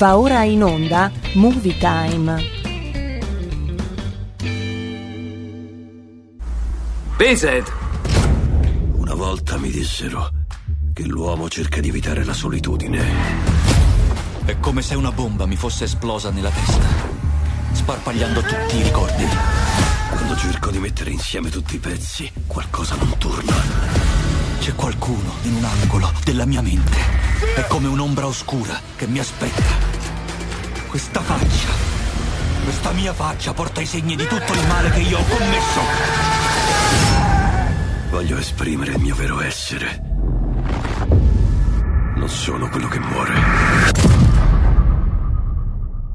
Va ora in onda Movie Time. Vincent! Una volta mi dissero che l'uomo cerca di evitare la solitudine. È come se una bomba mi fosse esplosa nella testa, sparpagliando tutti i ricordi. Quando cerco di mettere insieme tutti i pezzi, qualcosa non torna. C'è qualcuno in un angolo della mia mente. È come un'ombra oscura che mi aspetta. Questa faccia, questa mia faccia porta i segni di tutto il male che io ho commesso. Voglio esprimere il mio vero essere. Non sono quello che muore.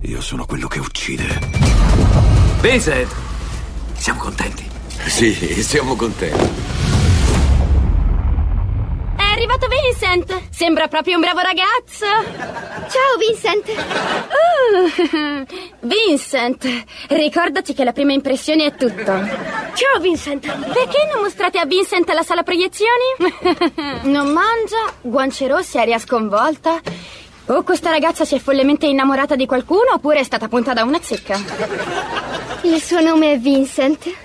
Io sono quello che uccide. Vincent! Siamo contenti. Sì, siamo contenti. È arrivato Vincent! Sembra proprio un bravo ragazzo! Ciao Vincent! Uh, Vincent, ricordati che la prima impressione è tutto. Ciao Vincent! Perché non mostrate a Vincent la sala proiezioni? non mangia, guance rosse, aria sconvolta. O questa ragazza si è follemente innamorata di qualcuno oppure è stata punta da una zecca. Il suo nome è Vincent.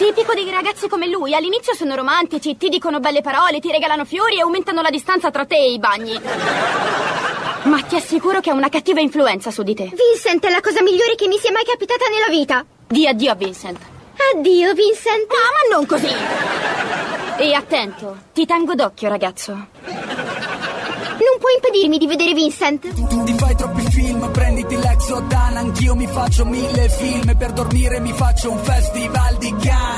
Tipico dei ragazzi come lui. All'inizio sono romantici, ti dicono belle parole, ti regalano fiori e aumentano la distanza tra te e i bagni. Ma ti assicuro che ha una cattiva influenza su di te. Vincent è la cosa migliore che mi sia mai capitata nella vita. Di addio a Vincent. Addio, Vincent. Ah, ma non così! E attento, ti tengo d'occhio, ragazzo. Non puoi impedirmi di vedere Vincent. Tu ti fai troppi film, prenditi l'Exodan Anch'io mi faccio mille film Per dormire mi faccio un festival di Cannes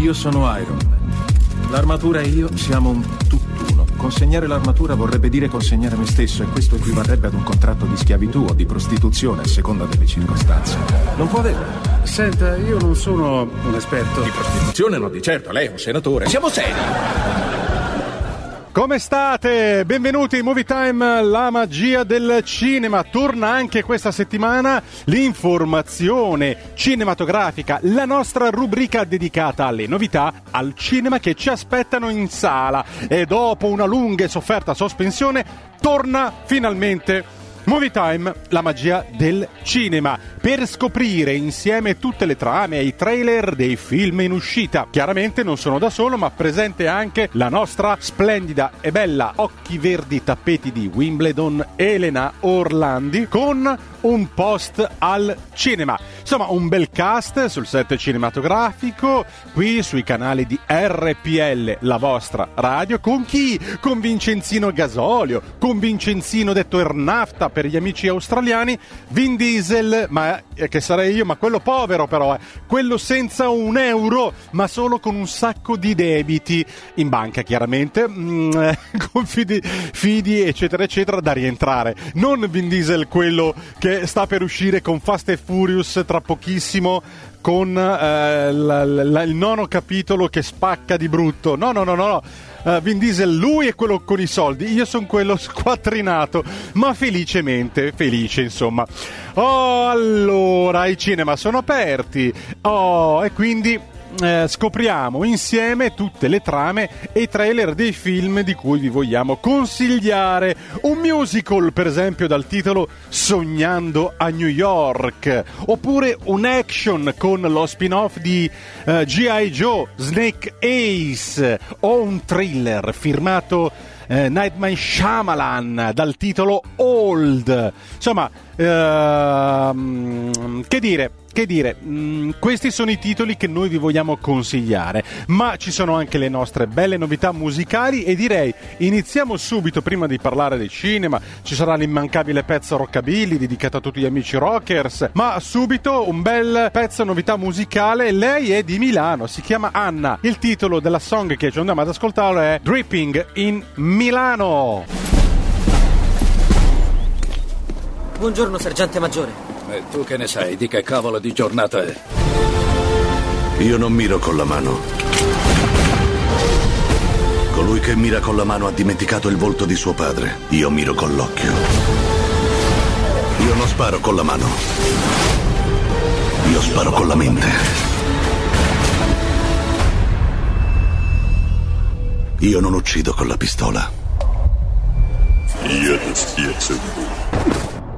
Io sono Iron Man. L'armatura e io siamo un tutt'uno. Consegnare l'armatura vorrebbe dire consegnare me stesso e questo equivarrebbe ad un contratto di schiavitù o di prostituzione a seconda delle circostanze. Non può averlo. Senta, io non sono un esperto. Di prostituzione no, di certo, lei è un senatore. Siamo seri. Come state? Benvenuti in Movie Time, la magia del cinema. Torna anche questa settimana l'informazione cinematografica, la nostra rubrica dedicata alle novità al cinema che ci aspettano in sala. E dopo una lunga e sofferta sospensione, torna finalmente Movie Time, la magia del cinema, per scoprire insieme tutte le trame e i trailer dei film in uscita. Chiaramente non sono da solo, ma presente anche la nostra splendida e bella occhi verdi tappeti di Wimbledon Elena Orlandi con un post al cinema. Insomma, un bel cast sul set cinematografico, qui sui canali di RPL, la vostra radio, con chi? Con Vincenzino Gasolio, con Vincenzino detto Ernafta per gli amici australiani, Vin Diesel, ma eh, che sarei io, ma quello povero però, eh, quello senza un euro, ma solo con un sacco di debiti in banca chiaramente, mm, con fidi, fidi eccetera eccetera da rientrare. Non Vin Diesel quello che sta per uscire con Fast and Furious tra pochissimo con eh, la, la, il nono capitolo che spacca di brutto. No, no, no, no. no. Uh, Vin Diesel, lui è quello con i soldi, io sono quello squattrinato, ma felicemente felice, insomma. Oh, allora, i cinema sono aperti. Oh, e quindi eh, scopriamo insieme tutte le trame e i trailer dei film di cui vi vogliamo consigliare. Un musical, per esempio, dal titolo Sognando a New York, oppure un action con lo spin-off di uh, G.I. Joe, Snake Ace, o un thriller firmato eh, Nightmare Shyamalan dal titolo Old. Insomma, ehm, che dire? Che dire, mh, questi sono i titoli che noi vi vogliamo consigliare, ma ci sono anche le nostre belle novità musicali e direi iniziamo subito prima di parlare del cinema, ci sarà l'immancabile pezzo Rockabilly dedicato a tutti gli amici rockers, ma subito un bel pezzo novità musicale, lei è di Milano, si chiama Anna, il titolo della song che ci andiamo ad ascoltare è Dripping in Milano. Buongiorno, sergente maggiore. E tu che ne sai di che cavolo di giornata è? Io non miro con la mano. Colui che mira con la mano ha dimenticato il volto di suo padre. Io miro con l'occhio. Io non sparo con la mano. Io sparo con la mente. Io non uccido con la pistola.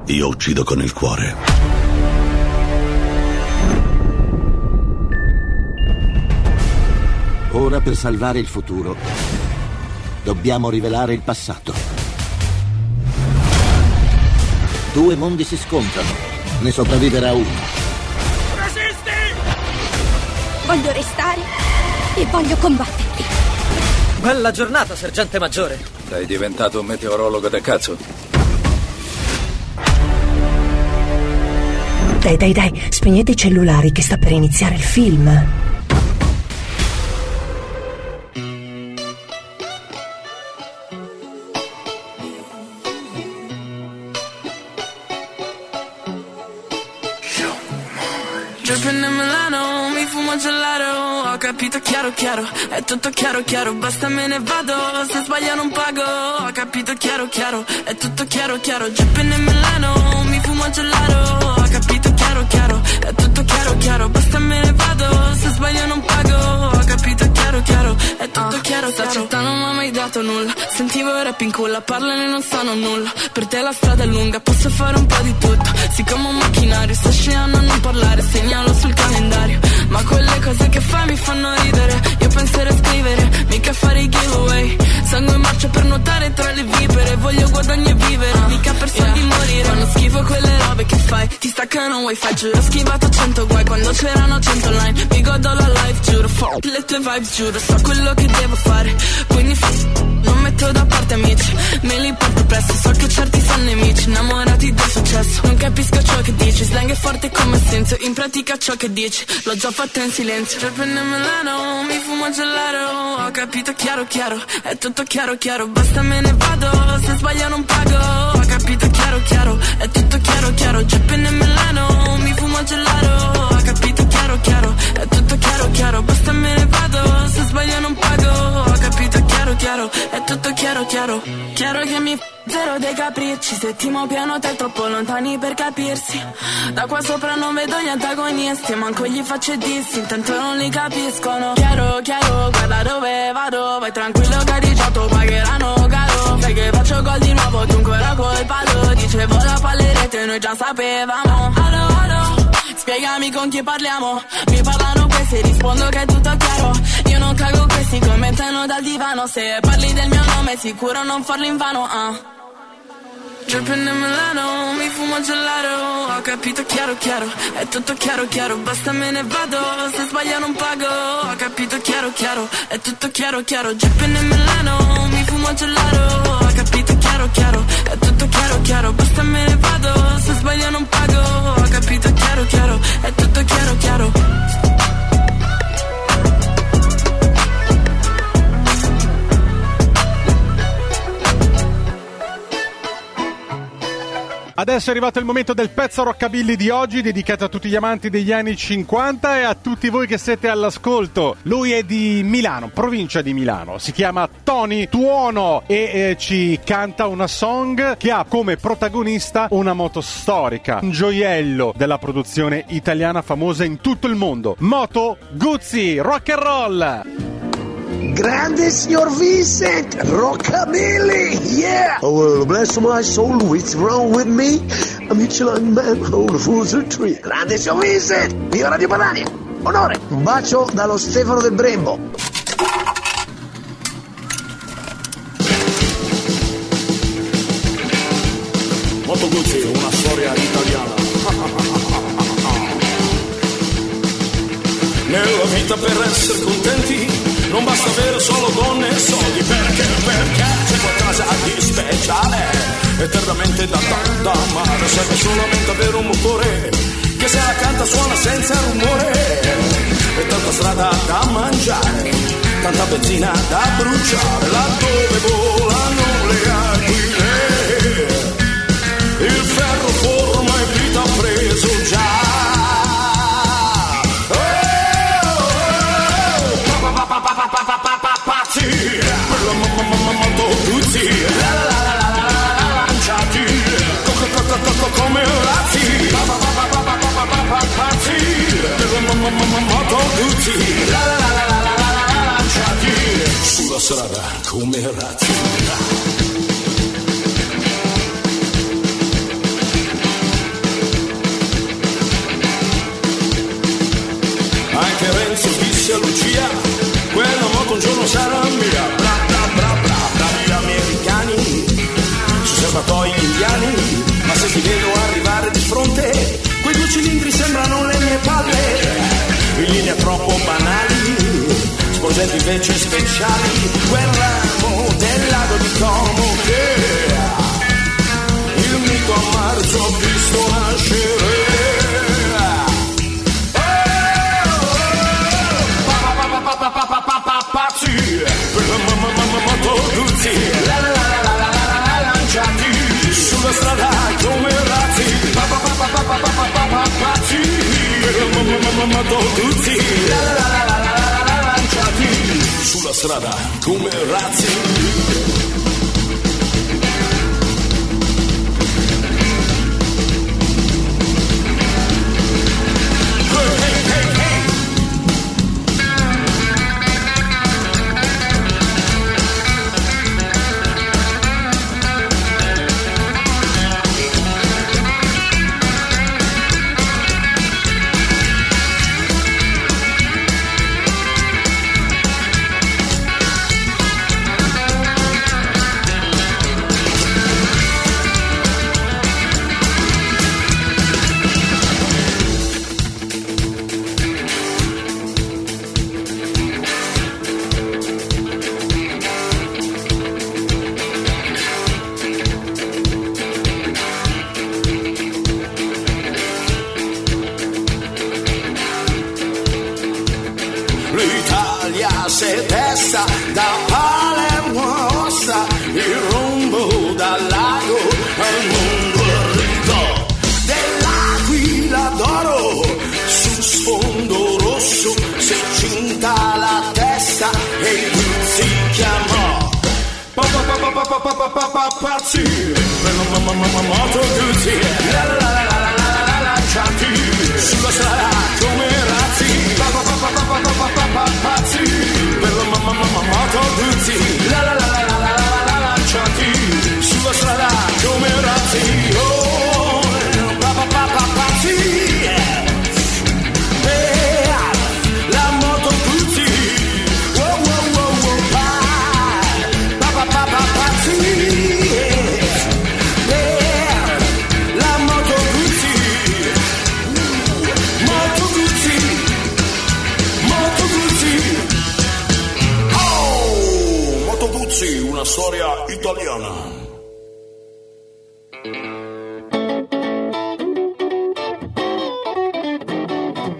Io uccido con il cuore. Ora per salvare il futuro dobbiamo rivelare il passato. Due mondi si scontrano, ne sopravviverà uno. Voglio restare e voglio combatterli. Bella giornata, sergente maggiore. Sei diventato un meteorologo da cazzo? Dai, dai, dai, spegnete i cellulari che sta per iniziare il film. Dripping in Milano, mi fumo gelato. Ho capito chiaro chiaro, è tutto chiaro chiaro. Basta me ne vado, se sbaglio non pago. Ho capito chiaro chiaro, è tutto chiaro chiaro. Dripping in Milano, mi fumo gelato capito? Chiaro chiaro, è tutto chiaro chiaro. Basta me ne vado, se sbaglio non pago. Ho capito? Chiaro chiaro, è tutto chiaro chiaro Sta città non mi ha mai dato nulla. Sentivo il rap in culla, parlane non sanno nulla. Per te la strada è lunga, posso fare un po' di tutto. Siccome un macchinario, sto scegliendo a non parlare. Segnalo sul calendario. Ma quelle cose che fai mi fanno ridere Io penserei a scrivere, mica fare i giveaway. Sangue in marcia per nuotare tra le vipere Voglio guadagnare e vivere, mica per soldi morire. Fanno schifo quelle robe che fai Ti staccano wifi, giuro Ho schivato 100 guai quando c'erano 100 line Mi godo la life, giuro Fuck le tue vibes, giuro So quello che devo fare. Quindi f- non metto da parte amici Me li porto presto So che certi sono nemici Innamorati del successo. Non capisco ciò che dici Slang è forte come senso In pratica ciò che dici L'ho già fatto in silenzio. In Milano Mi fumo gelato Ho capito chiaro chiaro. È tutto chiaro chiaro. Basta me ne vado. Se sbaglio non pago. Ho capito chiaro chiaro. È tutto chiaro chiaro. Dripping in Milano. Mi fumo gelato. Ho capito chiaro chiaro. È tutto chiaro chiaro. Basta me ne vado. Se sbaglio non pago. Ho capito chiaro chiaro È tutto chiaro chiaro. Chiaro che mi Zero dei capricci, settimo piano te troppo lontani per capirsi. Da qua sopra non vedo gli antagonisti Manco gli faccio dissi, intanto non li capiscono. Chiaro, chiaro, guarda dove vado. Vai tranquillo 18 pagheranno caro. Sai che faccio gol di nuovo, dunque la colpa lo Dicevo la pallerete, noi già sapevamo. Allo, allo Spiegami con chi parliamo. Mi parlano questi, rispondo che è tutto chiaro. Io non cago questi, commentano dal divano. Se parli del mio nome, sicuro non farlo in vano ah. Dripping in Milano, mi fumo gelato. Ho capito chiaro chiaro, è tutto chiaro chiaro. Basta me ne vado, se sbaglio non pago. Ho capito chiaro chiaro, è tutto chiaro chiaro. Dripping in Milano, mi fumo gelato chiaro chiaro, è tutto chiaro chiaro Basta me ne vado, se sbaglio non pago Ho capito chiaro chiaro, è tutto chiaro chiaro Adesso è arrivato il momento del pezzo rockabilly di oggi, dedicato a tutti gli amanti degli anni 50 e a tutti voi che siete all'ascolto. Lui è di Milano, provincia di Milano. Si chiama Tony Tuono e eh, ci canta una song che ha come protagonista una moto storica, un gioiello della produzione italiana famosa in tutto il mondo. Moto Guzzi, rock and roll! Grande signor Vincent, rockabilly, yeah! Oh, well, bless my soul, what's wrong with me? I'm a young man, oh, the fool's a tree. Grande signor Vincent, viva Radio Padania! Onore! Un bacio dallo Stefano del Brembo. Moto Guzzi, una storia italiana. Nella vita per essere contenti non basta avere solo donne e soldi perché, perché c'è qualcosa di speciale eternamente da, da, amare. Serve solamente avere un motore che se la canta suona senza rumore. E tanta strada da mangiare tanta benzina da bruciare laddove strada come razzi. Anche Renzo disse a Lucia, quella moto un giorno sarà mia. Bra bra bra bra, bravi americani, su serbatoi indiani, ma se ti vedo arrivare di fronte, sporgenti invece speciali, quel ramo del lago di Como che il mito a marzo ho visto nascere. Guzzi, la la la la la la la la sulla strada come razzi.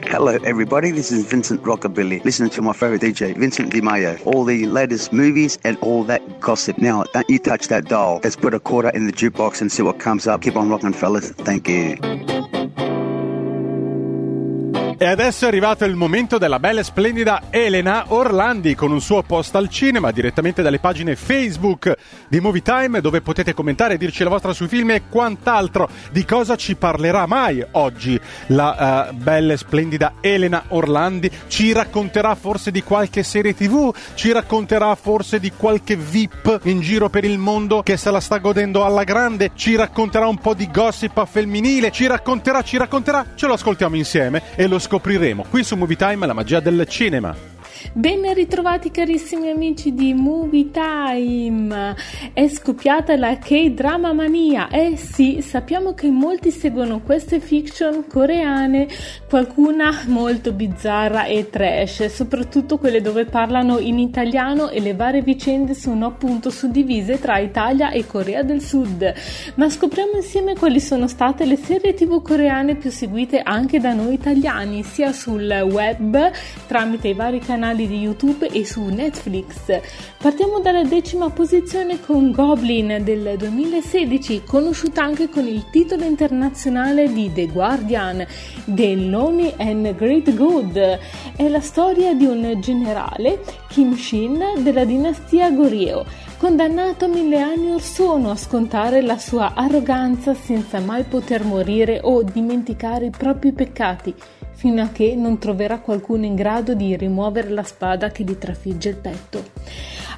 Hello, everybody. This is Vincent Rockabilly. Listening to my favorite DJ, Vincent Di Maio. All the latest movies and all that gossip. Now, don't you touch that dial. Let's put a quarter in the jukebox and see what comes up. Keep on rocking, fellas. Thank you. E adesso è arrivato il momento della bella e splendida Elena Orlandi con un suo post al cinema direttamente dalle pagine Facebook di Movie Time dove potete commentare, dirci la vostra sui film e quant'altro. Di cosa ci parlerà mai oggi la uh, bella e splendida Elena Orlandi? Ci racconterà forse di qualche serie tv? Ci racconterà forse di qualche VIP in giro per il mondo che se la sta godendo alla grande? Ci racconterà un po' di gossip femminile? Ci racconterà, ci racconterà? Ce lo ascoltiamo insieme e lo scopriremo qui su Movie Time, la magia del cinema. Ben ritrovati carissimi amici di Movie Time. È scoppiata la K-drama mania. Eh sì, sappiamo che molti seguono queste fiction coreane, qualcuna molto bizzarra e trash, soprattutto quelle dove parlano in italiano e le varie vicende sono appunto suddivise tra Italia e Corea del Sud. Ma scopriamo insieme quali sono state le serie TV coreane più seguite anche da noi italiani, sia sul web tramite i vari canali di YouTube e su Netflix. Partiamo dalla decima posizione con Goblin del 2016, conosciuta anche con il titolo internazionale di The Guardian, The Lonely and Great Good. È la storia di un generale, Kim Shin, della dinastia Goryeo, condannato mille anni or sono a scontare la sua arroganza senza mai poter morire o dimenticare i propri peccati fino a che non troverà qualcuno in grado di rimuovere la spada che gli trafigge il petto.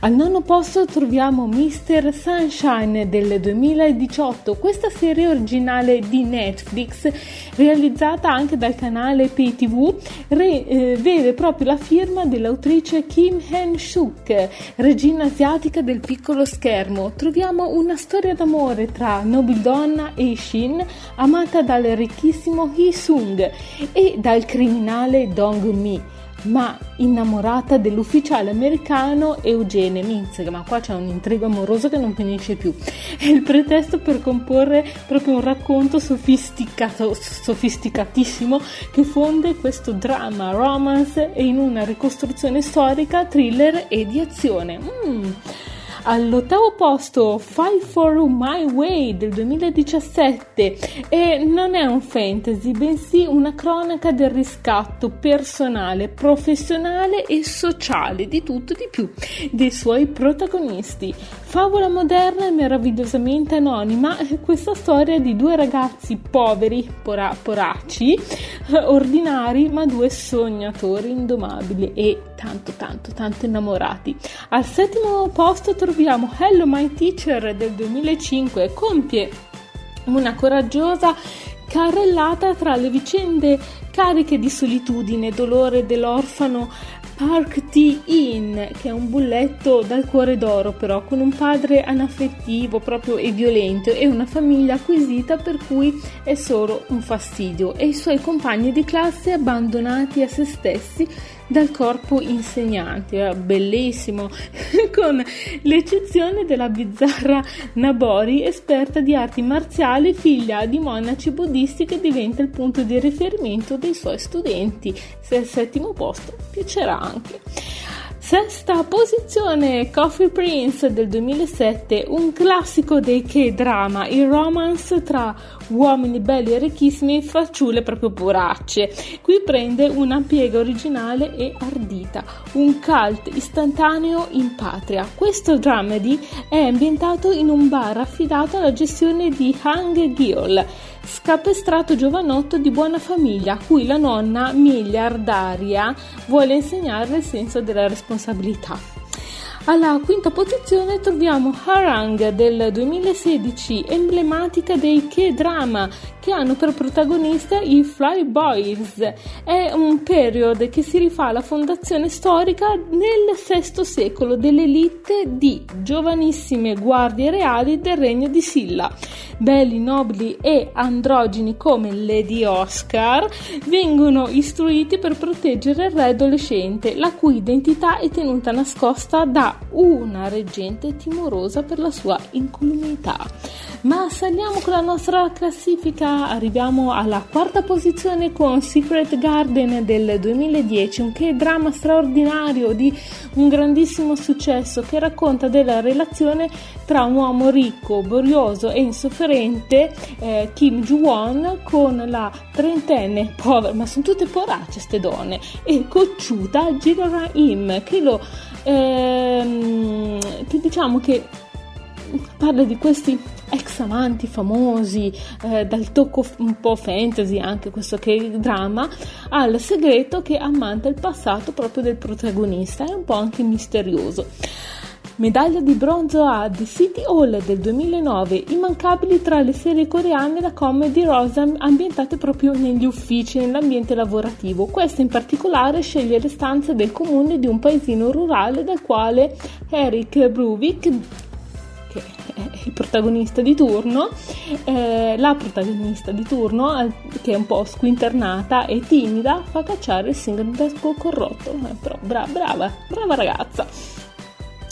Al nono posto troviamo Mr. Sunshine del 2018, questa serie originale di Netflix, realizzata anche dal canale PayTV, re, eh, vede proprio la firma dell'autrice Kim Han-suk, regina asiatica del piccolo schermo. Troviamo una storia d'amore tra nobildonna e Shin, amata dal ricchissimo Hee Sung e dal criminale Dong Mi ma innamorata dell'ufficiale americano Eugene Mintz, ma qua c'è un intrigo amoroso che non finisce più. È il pretesto per comporre proprio un racconto sofisticatissimo che fonde questo dramma, romance in una ricostruzione storica, thriller e di azione. Mm. All'ottavo posto Fight for My Way del 2017 e non è un fantasy, bensì una cronaca del riscatto personale, professionale e sociale di tutto e di più dei suoi protagonisti. Favola moderna e meravigliosamente anonima, questa storia di due ragazzi poveri, pora, poracci, ordinari, ma due sognatori indomabili e tanto tanto tanto innamorati. Al settimo posto troviamo Hello My Teacher del 2005, compie una coraggiosa carrellata tra le vicende cariche di solitudine, dolore dell'orfano Park T-In, che è un bulletto dal cuore d'oro però, con un padre anaffettivo proprio e violento e una famiglia acquisita per cui è solo un fastidio e i suoi compagni di classe abbandonati a se stessi dal corpo insegnante, bellissimo, con l'eccezione della bizzarra Nabori, esperta di arti marziali, figlia di monaci buddisti che diventa il punto di riferimento dei suoi studenti. Se al settimo posto piacerà anche. Sesta posizione, Coffee Prince del 2007, un classico dei K-drama, il romance tra uomini belli e ricchissimi e fanciulle proprio poracce. Qui prende una piega originale e ardita, un cult istantaneo in patria. Questo dramedy è ambientato in un bar affidato alla gestione di Hang Gyol, scapestrato giovanotto di buona famiglia, a cui la nonna miliardaria vuole insegnare il senso della responsabilità. Alla quinta posizione troviamo Harang del 2016, emblematica dei K-drama che hanno per protagonista i Fly Boys. È un period che si rifà alla fondazione storica nel VI secolo dell'elite di giovanissime guardie reali del regno di Silla. Belli, nobili e androgeni come Lady Oscar vengono istruiti per proteggere il re adolescente, la cui identità è tenuta nascosta da una reggente timorosa per la sua incolumità. Ma saliamo con la nostra classifica, arriviamo alla quarta posizione con Secret Garden del 2010, un che dramma straordinario di un grandissimo successo che racconta della relazione tra un uomo ricco, borioso e insofferente, eh, Kim Ju-won, con la trentenne povera, ma sono tutte poracce queste donne, e cocciuta Jigora Im, che lo ehm, che diciamo che parla di questi ex amanti famosi, eh, dal tocco un po' fantasy anche questo che è il dramma, al segreto che ammanta il passato proprio del protagonista, è un po' anche misterioso. Medaglia di bronzo a The City Hall del 2009, immancabili tra le serie coreane la comedy rosa ambientate proprio negli uffici, nell'ambiente lavorativo. Questa in particolare sceglie le stanze del comune di un paesino rurale dal quale Eric Bruvik è il protagonista di turno, eh, la protagonista di turno, che è un po' squinternata e timida, fa cacciare il sindaco corrotto. Eh, però bra- brava, brava ragazza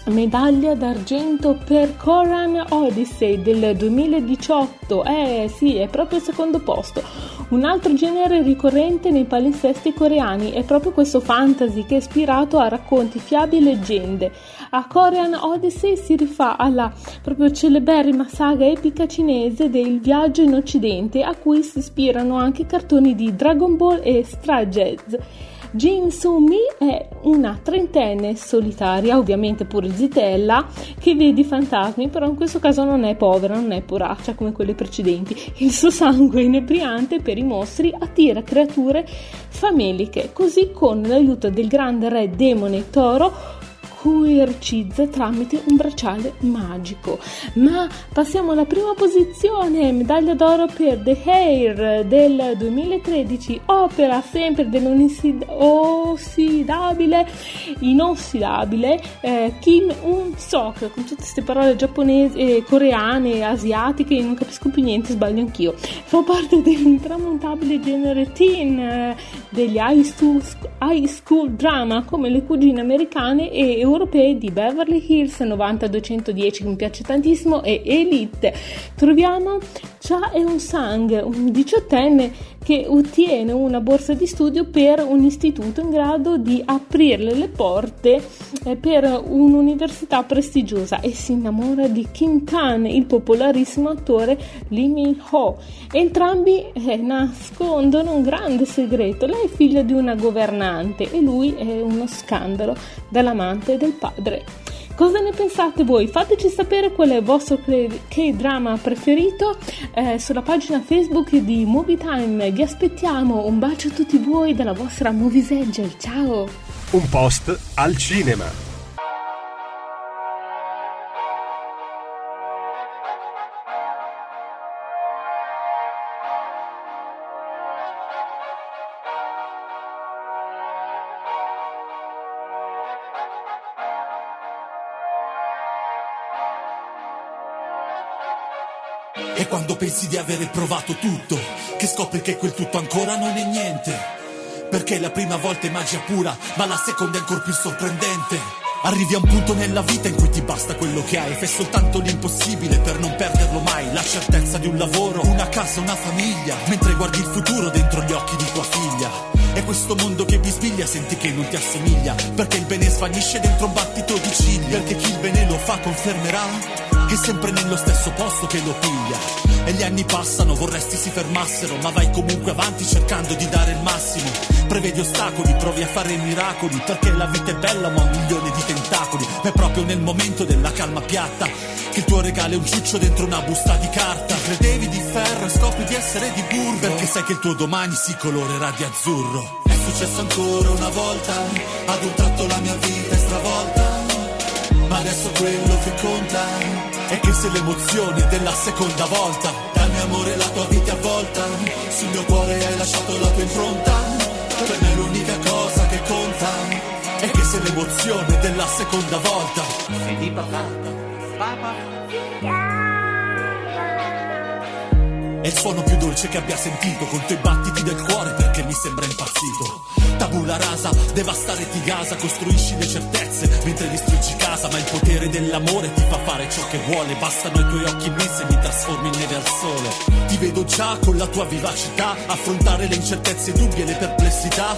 medaglia d'argento per Koran Odyssey del 2018. Eh sì, è proprio il secondo posto. Un altro genere ricorrente nei palinsesti coreani è proprio questo fantasy che è ispirato a racconti, fiabe e leggende. A Korean Odyssey si rifà alla proprio celeberrima saga epica cinese del viaggio in occidente a cui si ispirano anche cartoni di Dragon Ball e Stray. Jin Soo-mi è una trentenne solitaria, ovviamente pure zitella, che vede i fantasmi, però in questo caso non è povera, non è poraccia come quelle precedenti. Il suo sangue inebriante per i mostri attira creature fameliche, così con l'aiuto del grande re demone Toro coerciza tramite un bracciale magico. Ma passiamo alla prima posizione, medaglia d'oro per The Hair del 2013, opera sempre dell'inossidabile, inossidabile eh, Kim Un-sok, con tutte queste parole giapponesi, eh, coreane, asiatiche, non capisco più niente, sbaglio anch'io. Fa parte dell'intramontabile genere teen eh, degli high school, high school drama come le cugine americane e europee di Beverly Hills 90-210 che mi piace tantissimo e Elite. Troviamo Cha Eun-sang, un diciottenne che ottiene una borsa di studio per un istituto in grado di aprirle le porte eh, per un'università prestigiosa e si innamora di Kim Kan, il popolarissimo attore Lee Min-ho. Entrambi eh, nascondono un grande segreto. Lei è figlia di una governante e lui è uno scandalo dall'amante del padre. Cosa ne pensate voi? Fateci sapere qual è il vostro K-drama preferito eh, sulla pagina Facebook di Movie Time. Vi aspettiamo. Un bacio a tutti voi dalla vostra Movies Angel. Ciao! Un post al cinema. Quando pensi di avere provato tutto, che scopri che quel tutto ancora non è niente. Perché la prima volta è magia pura, ma la seconda è ancora più sorprendente. Arrivi a un punto nella vita in cui ti basta quello che hai, fai soltanto l'impossibile per non perderlo mai, la certezza di un lavoro, una casa, una famiglia, mentre guardi il futuro dentro gli occhi di tua figlia. È questo mondo che bisbiglia, senti che non ti assomiglia, perché il bene svanisce dentro un battito di ciglia, perché chi il bene lo fa confermerà è sempre nello stesso posto che lo piglia. E gli anni passano, vorresti si fermassero, ma vai comunque avanti cercando di dare il massimo. Prevedi ostacoli, provi a fare miracoli, perché la vita è bella ma un milione di tentacoli. Ma è proprio nel momento della calma piatta che il tuo regalo è un ciuccio dentro una busta di carta. Credevi di ferro e scopri di essere di burro, perché sai che il tuo domani si colorerà di azzurro. È successo ancora una volta, ad un tratto la mia vita è stravolta. Ma adesso quello che conta è che se l'emozione della seconda volta Dammi amore la tua vita avvolta. Sul mio cuore hai lasciato la tua impronta. Per me l'unica cosa che conta. È che se l'emozione della seconda volta. È di papà. Papà. È il suono più dolce che abbia sentito Conto i battiti del cuore perché mi sembra impazzito Tabula rasa, devastare ti gasa Costruisci le certezze mentre distruggi casa Ma il potere dell'amore ti fa fare ciò che vuole. Bastano i tuoi occhi in me se mi trasformi in neve al sole. Ti vedo già con la tua vivacità Affrontare le incertezze, i dubbi e le perplessità.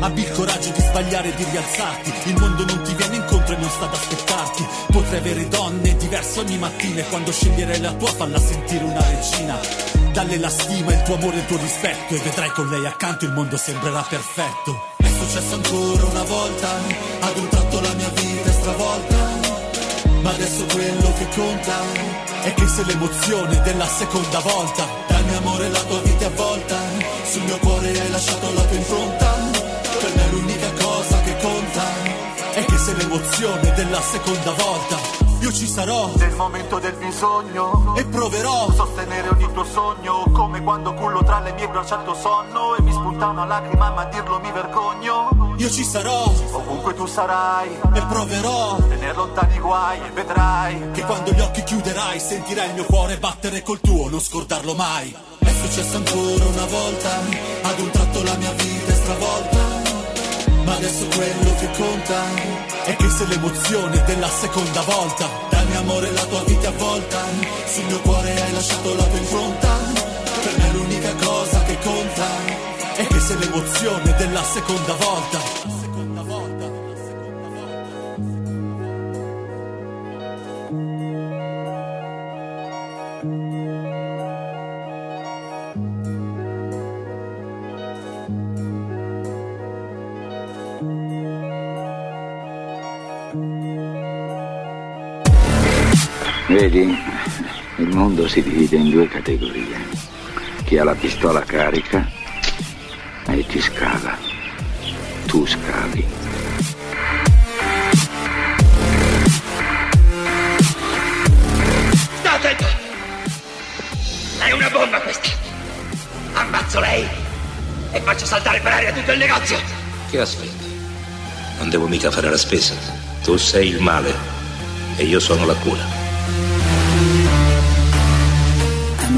Abbi il coraggio di sbagliare e di rialzarti. Il mondo non ti viene incontro e non sta ad aspettarti. Potrei avere donne diverse ogni mattina E quando sceglierai la tua falla sentire una regina dalle la stima, il tuo amore e il tuo rispetto. E vedrai con lei accanto il mondo sembrerà perfetto. È successo ancora una volta Ad un tratto la mia vita è stravolta. Ma adesso quello che conta È che se l'emozione della seconda volta. Dal mio amore la tua vita è avvolta Sul mio cuore hai lasciato la tua impronta. Per me l'unica cosa che conta È che se l'emozione della seconda volta io ci sarò. Nel momento del bisogno. E proverò. A sostenere ogni tuo sogno. Come quando cullo tra le mie braccia al tuo sonno e mi spunta una lacrima ma a dirlo mi vergogno. Io ci sarò. Ovunque tu sarai. E proverò. A tenere lontani guai e vedrai. Che quando gli occhi chiuderai sentirai il mio cuore battere col tuo non scordarlo mai. È successo ancora una volta. Ad un tratto la mia vita è stravolta. Ma adesso quello che conta è che se l'emozione della seconda volta. Dammi amore la tua vita avvolta. Sul mio cuore hai lasciato la tua impronta. Per me l'unica cosa che conta. È che se l'emozione della seconda volta vedi, il mondo si divide in due categorie. Chi ha la pistola carica e chi scava. Tu scavi. Sta attento! È una bomba questa! Ammazzo lei e faccio saltare per aria tutto il negozio! Che aspetti? Non devo mica fare la spesa. Tu sei il male e io sono la cura.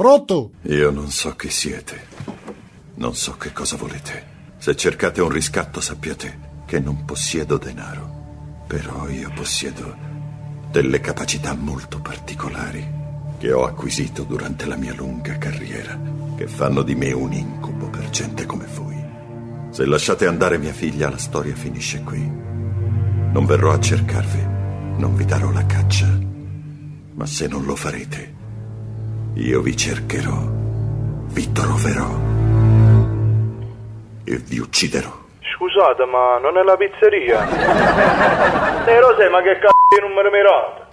Pronto? Io non so chi siete. Non so che cosa volete. Se cercate un riscatto sappiate che non possiedo denaro. Però io possiedo delle capacità molto particolari che ho acquisito durante la mia lunga carriera, che fanno di me un incubo per gente come voi. Se lasciate andare mia figlia, la storia finisce qui. Non verrò a cercarvi, non vi darò la caccia. Ma se non lo farete, io vi cercherò, vi troverò e vi ucciderò. Scusate, ma non è la pizzeria? Nero sei, ma che c***o di numero mirato?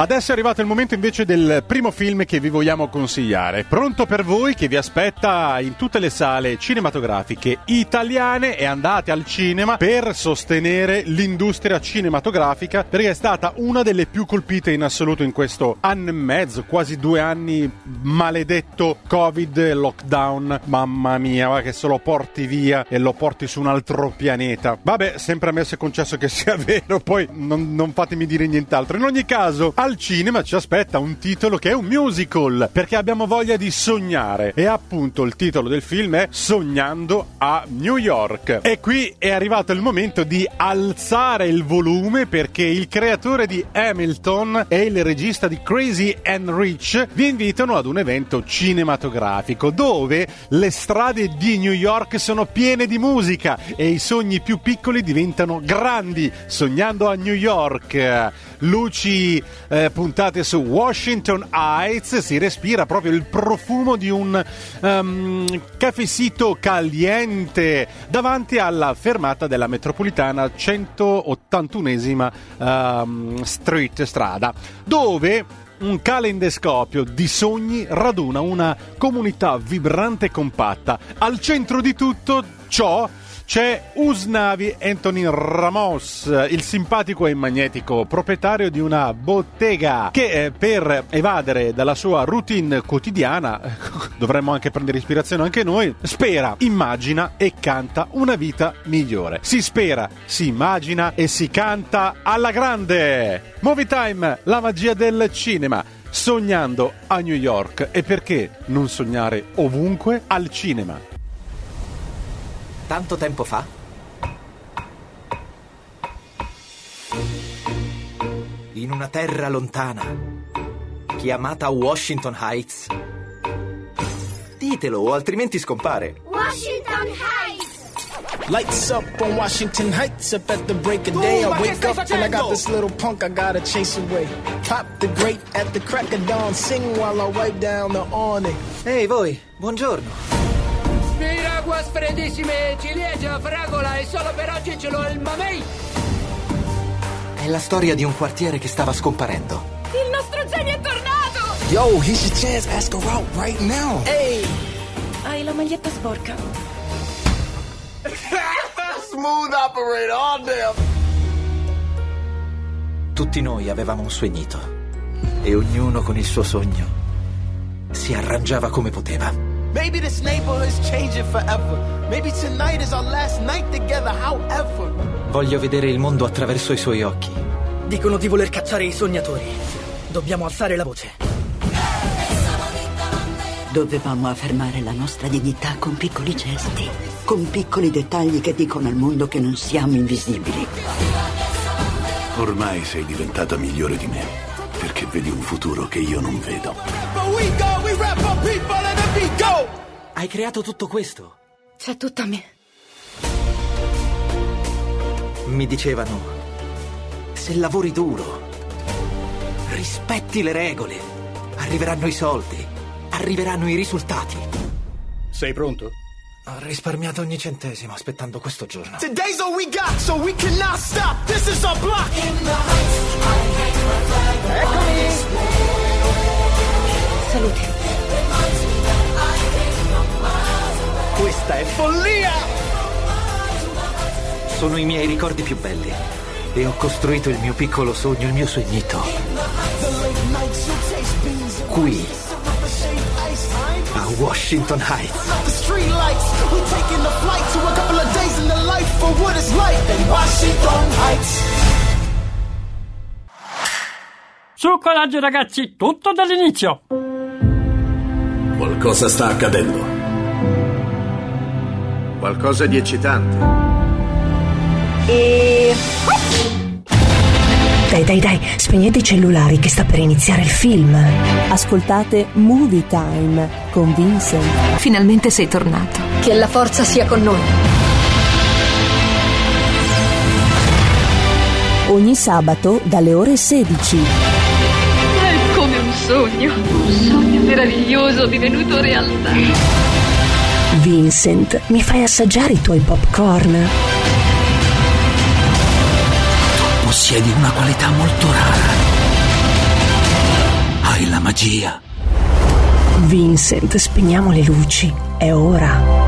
Adesso è arrivato il momento invece del primo film che vi vogliamo consigliare. Pronto per voi che vi aspetta in tutte le sale cinematografiche italiane e andate al cinema per sostenere l'industria cinematografica perché è stata una delle più colpite in assoluto in questo anno e mezzo, quasi due anni maledetto Covid, lockdown. Mamma mia, va che se lo porti via e lo porti su un altro pianeta. Vabbè, sempre ammesso e concesso che sia vero, poi non, non fatemi dire nient'altro. In ogni caso, al cinema ci aspetta un titolo che è un musical, perché abbiamo voglia di sognare. E appunto il titolo del film è Sognando a New York. E qui è arrivato il momento di alzare il volume perché il creatore di Hamilton e il regista di Crazy and Rich vi invitano ad un evento cinematografico dove le strade di New York sono piene di musica e i sogni più piccoli diventano grandi. Sognando a New York, luci eh, puntate su Washington Heights, si respira proprio il profumo di un um, cafecito caliente davanti alla fermata della metropolitana 181esima um, street strada, dove un calendescopio di sogni raduna una comunità vibrante e compatta. Al centro di tutto ciò c'è Usnavi Antonin Ramos, il simpatico e magnetico proprietario di una bottega che eh, per evadere dalla sua routine quotidiana, dovremmo anche prendere ispirazione anche noi, spera, immagina e canta una vita migliore. Si spera, si immagina e si canta alla grande. Movie Time, la magia del cinema sognando a New York e perché non sognare ovunque al cinema. Tanto tempo fa? In una terra lontana, chiamata Washington Heights. Ditelo, o altrimenti scompare. Washington Heights! Lights up on Washington Heights up at the break of day. I wake up and I got this little punk I gotta chase away. Pop the grate at the crack of dawn, sing while I wipe down the awning. Ehi voi, buongiorno. Miraguas freddissime, ciliegia, fragola e solo per oggi ce l'ho il mamei. È la storia di un quartiere che stava scomparendo. Il nostro genio è tornato! Yo, here's your chance. Ask her out right now. Ehi! Hai la maglietta sporca. Smooth operator, all damn. Tutti noi avevamo un suegnito e ognuno con il suo sogno si arrangiava come poteva. Maybe this neighborhood's changing forever. Maybe tonight is our last night together, however. Voglio vedere il mondo attraverso i suoi occhi. Dicono di voler cacciare i sognatori. Dobbiamo alzare la voce. Dovevamo affermare la nostra dignità con piccoli gesti, con piccoli dettagli che dicono al mondo che non siamo invisibili. Ormai sei diventata migliore di me, perché vedi un futuro che io non vedo. Hai creato tutto questo? C'è tutto a me. Mi dicevano, se lavori duro, rispetti le regole, arriveranno i soldi, arriveranno i risultati. Sei pronto? Ho risparmiato ogni centesimo aspettando questo giorno. Today's all we got, so we cannot stop. This is our block. Eccomi. Salute. Questa è follia! Sono i miei ricordi più belli. E ho costruito il mio piccolo sogno, il mio sognito. Qui, a Washington Heights. Su coraggio ragazzi, tutto dall'inizio. Qualcosa sta accadendo. Qualcosa di eccitante. E... Dai, dai, dai, spegnete i cellulari che sta per iniziare il film. Ascoltate Movie Time con Vincent. Finalmente sei tornato. Che la forza sia con noi. Ogni sabato dalle ore 16. È come un sogno, un sogno meraviglioso divenuto realtà. Vincent, mi fai assaggiare i tuoi popcorn? Possiedi una qualità molto rara. Hai la magia. Vincent, spegniamo le luci. È ora.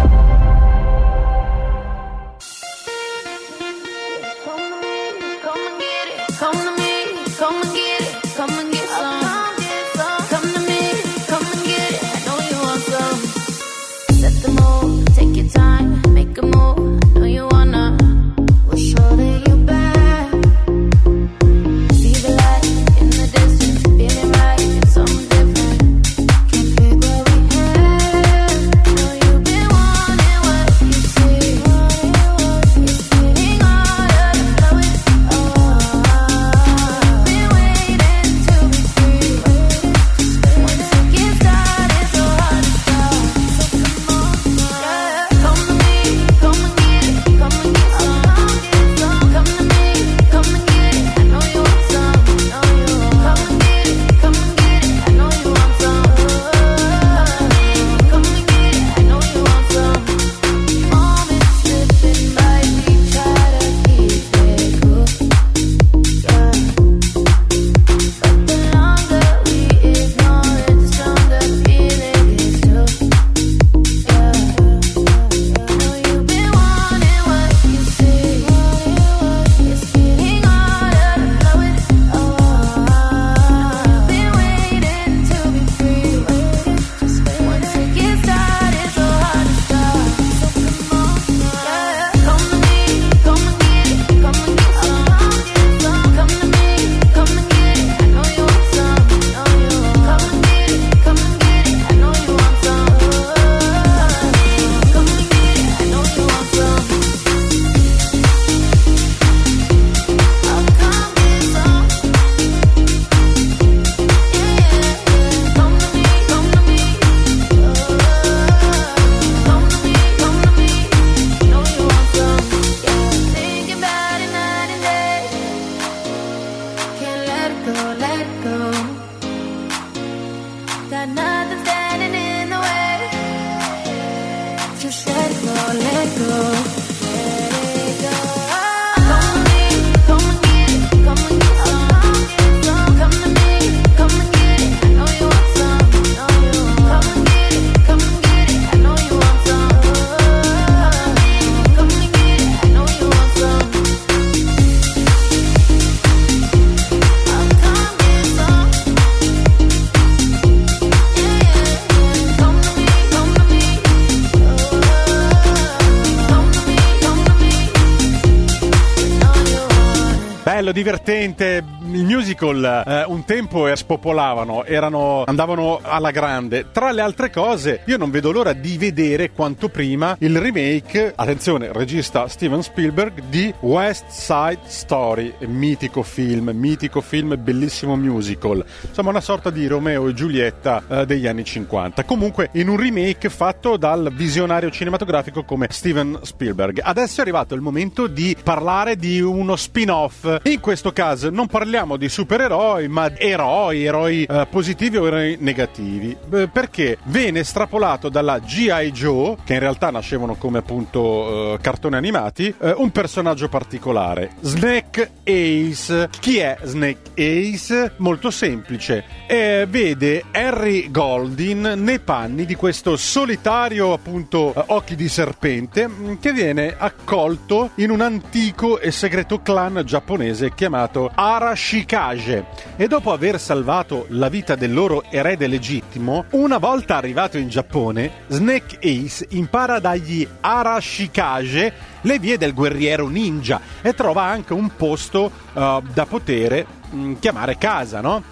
Bello, divertente. Il musical eh, un tempo spopolavano, erano, andavano alla grande. Tra le altre cose, io non vedo l'ora di vedere quanto prima il remake, attenzione, regista Steven Spielberg, di West Side Story, mitico film, mitico film, bellissimo musical. Insomma, una sorta di Romeo e Giulietta eh, degli anni 50. Comunque, in un remake fatto dal visionario cinematografico come Steven Spielberg. Adesso è arrivato il momento di parlare di uno spin-off. In questo caso non parliamo di supereroi, ma eroi, eroi eh, positivi o eroi negativi. Beh, perché viene estrapolato dalla G.I. Joe, che in realtà nascevano come appunto eh, cartoni animati, eh, un personaggio particolare, Snake Ace. Chi è Snake Ace? Molto semplice. Eh, vede Harry Goldin nei panni di questo solitario appunto eh, occhi di serpente mh, che viene accolto in un antico e segreto clan giapponese chiamato Arashikage e dopo aver salvato la vita del loro erede legittimo una volta arrivato in Giappone Snake Ace impara dagli Arashikage le vie del guerriero ninja e trova anche un posto eh, da poter mh, chiamare casa no?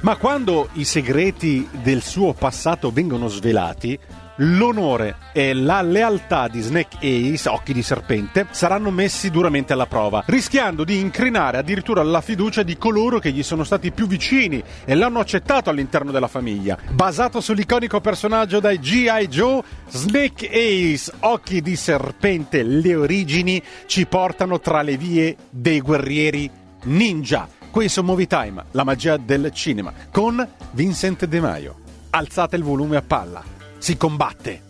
Ma quando i segreti del suo passato vengono svelati, l'onore e la lealtà di Snake Ace, occhi di serpente, saranno messi duramente alla prova, rischiando di incrinare addirittura la fiducia di coloro che gli sono stati più vicini e l'hanno accettato all'interno della famiglia. Basato sull'iconico personaggio dai G.I. Joe, Snake Ace, occhi di serpente, le origini ci portano tra le vie dei guerrieri ninja. Qui su Movie Time, la magia del cinema, con Vincent De Maio. Alzate il volume a palla. Si combatte.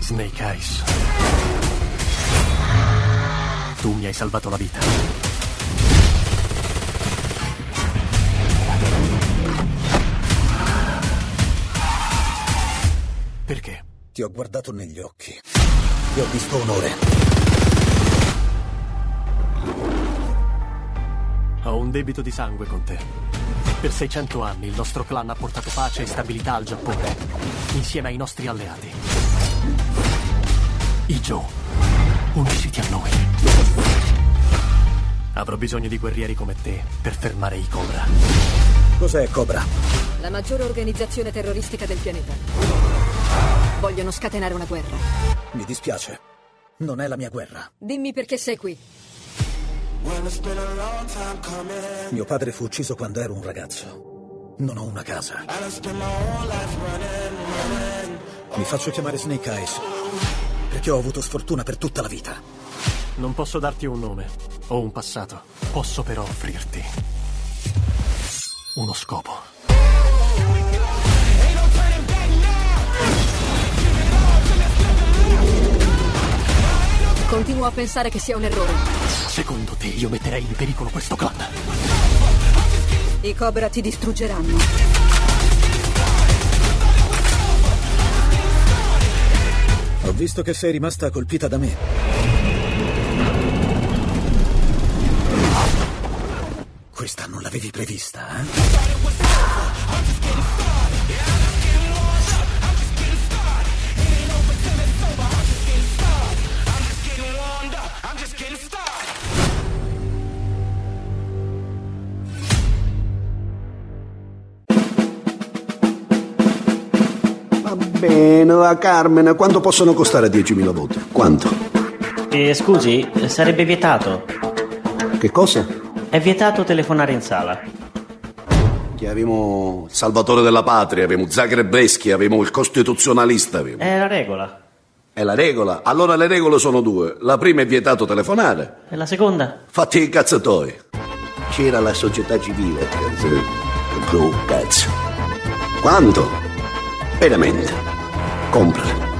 Snake Eyes. Tu mi hai salvato la vita. Perché? Ti ho guardato negli occhi. Ti ho visto onore. Ho un debito di sangue con te. Per 600 anni il nostro clan ha portato pace e stabilità al Giappone, insieme ai nostri alleati. I Joe, unisciti a noi. Avrò bisogno di guerrieri come te per fermare i Cobra. Cos'è Cobra? La maggiore organizzazione terroristica del pianeta. Vogliono scatenare una guerra. Mi dispiace. Non è la mia guerra. Dimmi perché sei qui. Mio padre fu ucciso quando ero un ragazzo. Non ho una casa. Mi faccio chiamare Snake Eyes perché ho avuto sfortuna per tutta la vita. Non posso darti un nome o un passato. Posso però offrirti uno scopo. Continuo a pensare che sia un errore. Secondo te io metterei in pericolo questo clan? I Cobra ti distruggeranno. Ho visto che sei rimasta colpita da me. Questa non l'avevi prevista, eh? Bene, la Carmen, quanto possono costare 10.000 voti? Quanto? Eh, scusi, sarebbe vietato. Che cosa? È vietato telefonare in sala. Che avevamo il salvatore della patria, avevamo Zagrebeschi, avevamo il costituzionalista. Avevamo. È la regola. È la regola? Allora le regole sono due. La prima è vietato telefonare. E la seconda? Fatti i cazzatoi. C'era la società civile. Bro, cazzo. Quanto? Veramente. compra.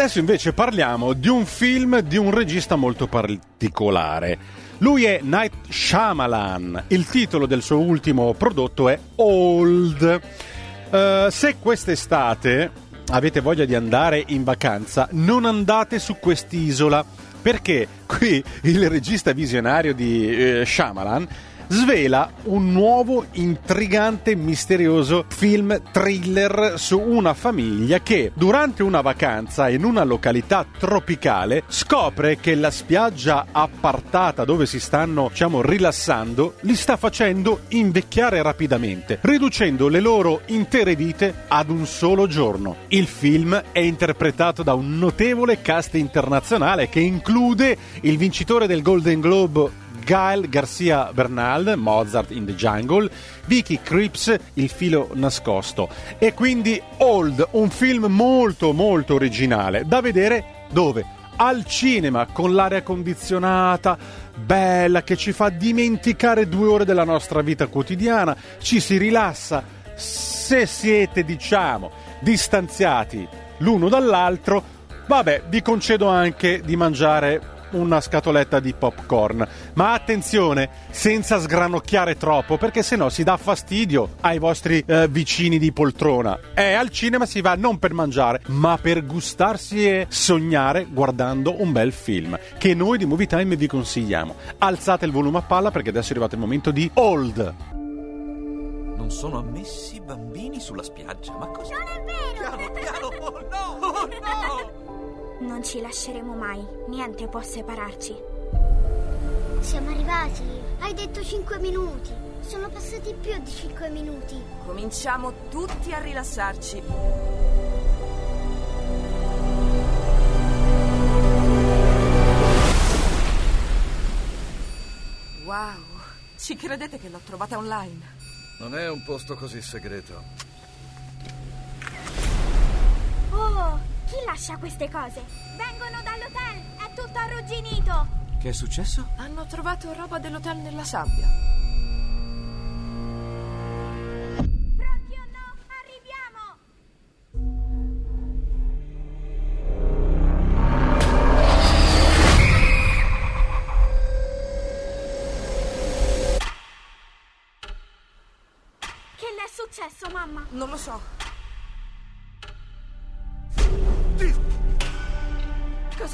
Adesso invece parliamo di un film di un regista molto particolare. Lui è Night Shyamalan. Il titolo del suo ultimo prodotto è Old. Eh, se quest'estate avete voglia di andare in vacanza, non andate su quest'isola perché qui il regista visionario di eh, Shyamalan svela un nuovo, intrigante, misterioso film thriller su una famiglia che durante una vacanza in una località tropicale scopre che la spiaggia appartata dove si stanno, diciamo, rilassando li sta facendo invecchiare rapidamente, riducendo le loro intere vite ad un solo giorno. Il film è interpretato da un notevole cast internazionale che include il vincitore del Golden Globe Gael Garcia Bernal, Mozart in the Jungle, Vicky Cripps, Il filo nascosto. E quindi Old, un film molto molto originale, da vedere dove? Al cinema, con l'aria condizionata, bella, che ci fa dimenticare due ore della nostra vita quotidiana, ci si rilassa. Se siete, diciamo, distanziati l'uno dall'altro, vabbè, vi concedo anche di mangiare una scatoletta di popcorn. Ma attenzione, senza sgranocchiare troppo, perché sennò si dà fastidio ai vostri eh, vicini di poltrona. E al cinema si va non per mangiare, ma per gustarsi e sognare guardando un bel film, che noi di Movie Time vi consigliamo. Alzate il volume a palla perché adesso è arrivato il momento di Old. Non sono ammessi bambini sulla spiaggia. Ma cosa? Non è vero! Piano, piano! Oh no! Oh no! Non ci lasceremo mai. Niente può separarci. Siamo arrivati. Hai detto 5 minuti. Sono passati più di 5 minuti. Cominciamo tutti a rilassarci. Wow, ci credete che l'ho trovata online? Non è un posto così segreto. lascia queste cose? Vengono dall'hotel, è tutto arrugginito. Che è successo? Hanno trovato roba dell'hotel nella sabbia. Pronti o no, arriviamo! Che le successo, mamma? Non lo so.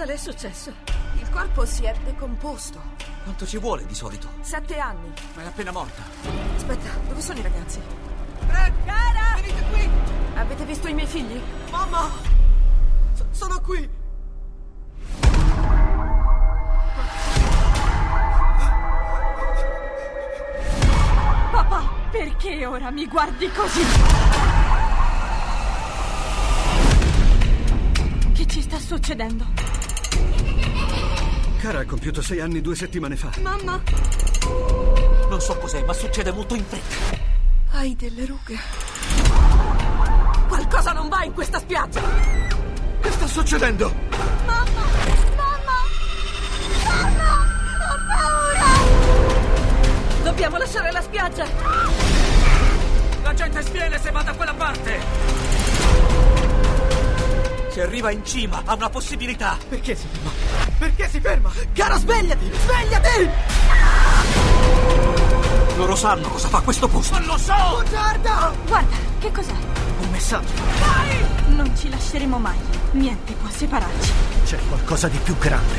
Cosa le è successo? Il corpo si è decomposto. Quanto ci vuole di solito? Sette anni. Ma è appena morta. Aspetta, dove sono i ragazzi? Cara! Venite qui! Avete visto i miei figli? Mamma! S- sono qui! Papà, perché ora mi guardi così? Che ci sta succedendo? Cara ha compiuto sei anni due settimane fa. Mamma! Non so cos'è, ma succede molto in fretta. Hai delle rughe. Qualcosa non va in questa spiaggia! Che sta succedendo? Mamma! Mamma! Mamma! Ho paura! Dobbiamo lasciare la spiaggia! La gente sviene se va da quella parte! Se arriva in cima, ha una possibilità. Perché si ferma? Perché si ferma? Cara, svegliati! Svegliati! Loro sanno cosa fa questo posto. Non lo so! Bugiarda! Guarda, che cos'è? Un messaggio. Non ci lasceremo mai. Niente può separarci. C'è qualcosa di più grande.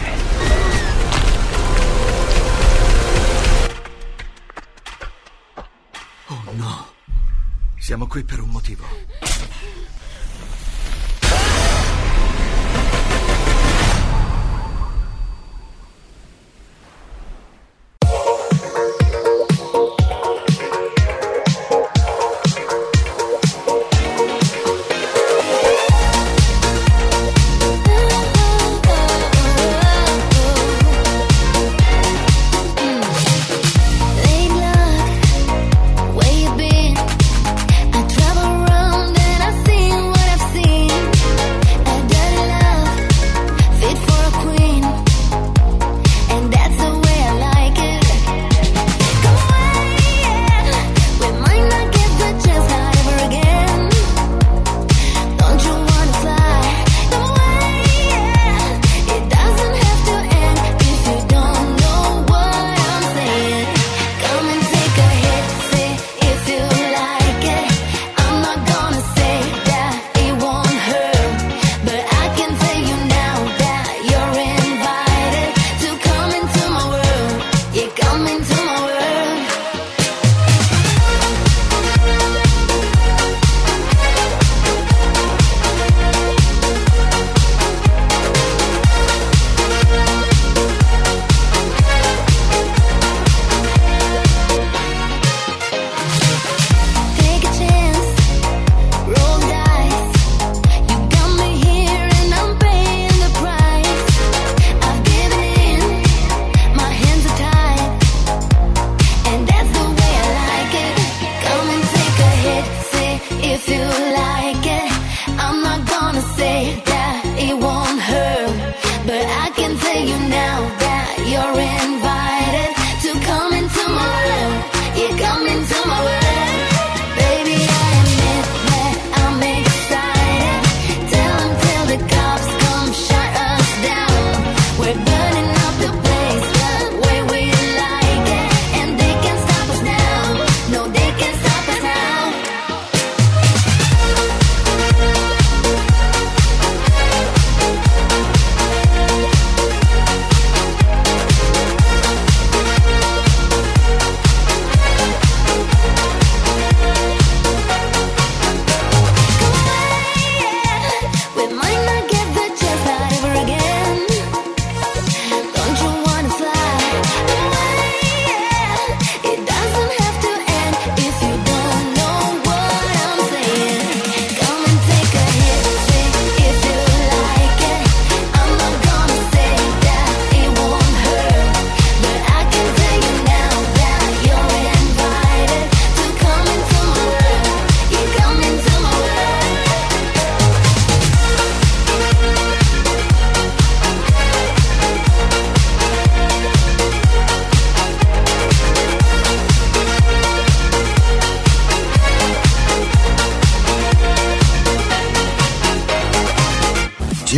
Oh no. Siamo qui per un motivo.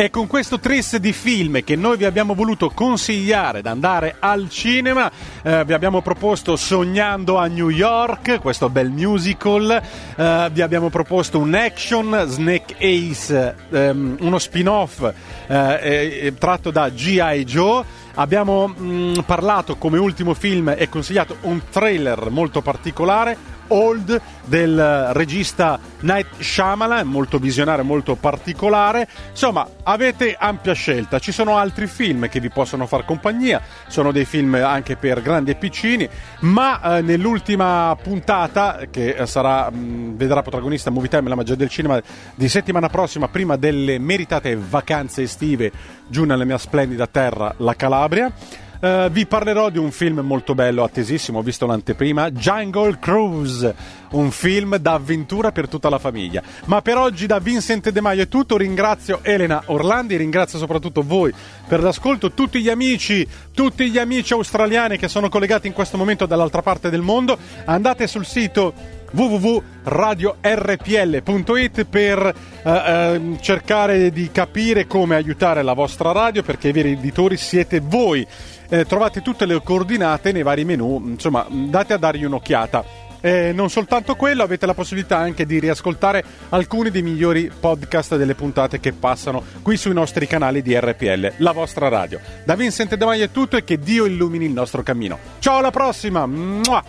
E con questo tris di film che noi vi abbiamo voluto consigliare da andare al cinema, eh, vi abbiamo proposto Sognando a New York, questo bel musical, eh, vi abbiamo proposto un action, Snake Ace, ehm, uno spin-off eh, tratto da G.I. Joe. Abbiamo mh, parlato come ultimo film e consigliato un trailer molto particolare, Old del regista Night Shyamalan, molto visionario, molto particolare. Insomma, avete ampia scelta. Ci sono altri film che vi possono far compagnia, sono dei film anche per grandi e piccini, ma eh, nell'ultima puntata che eh, sarà mh, vedrà protagonista Movie Time la magia del cinema di settimana prossima prima delle meritate vacanze estive giù nella mia splendida terra, la Calabria. Uh, vi parlerò di un film molto bello, attesissimo, ho visto l'anteprima, Jungle Cruise, un film d'avventura per tutta la famiglia. Ma per oggi da Vincent De Maio è tutto, ringrazio Elena Orlandi, ringrazio soprattutto voi per l'ascolto, tutti gli amici, tutti gli amici australiani che sono collegati in questo momento dall'altra parte del mondo, andate sul sito www.radiorpl.it per eh, eh, cercare di capire come aiutare la vostra radio perché i veri editori siete voi. Eh, trovate tutte le coordinate nei vari menu, insomma, date a dargli un'occhiata. E non soltanto quello, avete la possibilità anche di riascoltare alcuni dei migliori podcast delle puntate che passano qui sui nostri canali di RPL, la vostra radio. Da Vincent De Maio è tutto e che Dio illumini il nostro cammino. Ciao, alla prossima! Mua!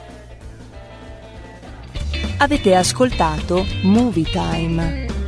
Avete ascoltato Movie Time.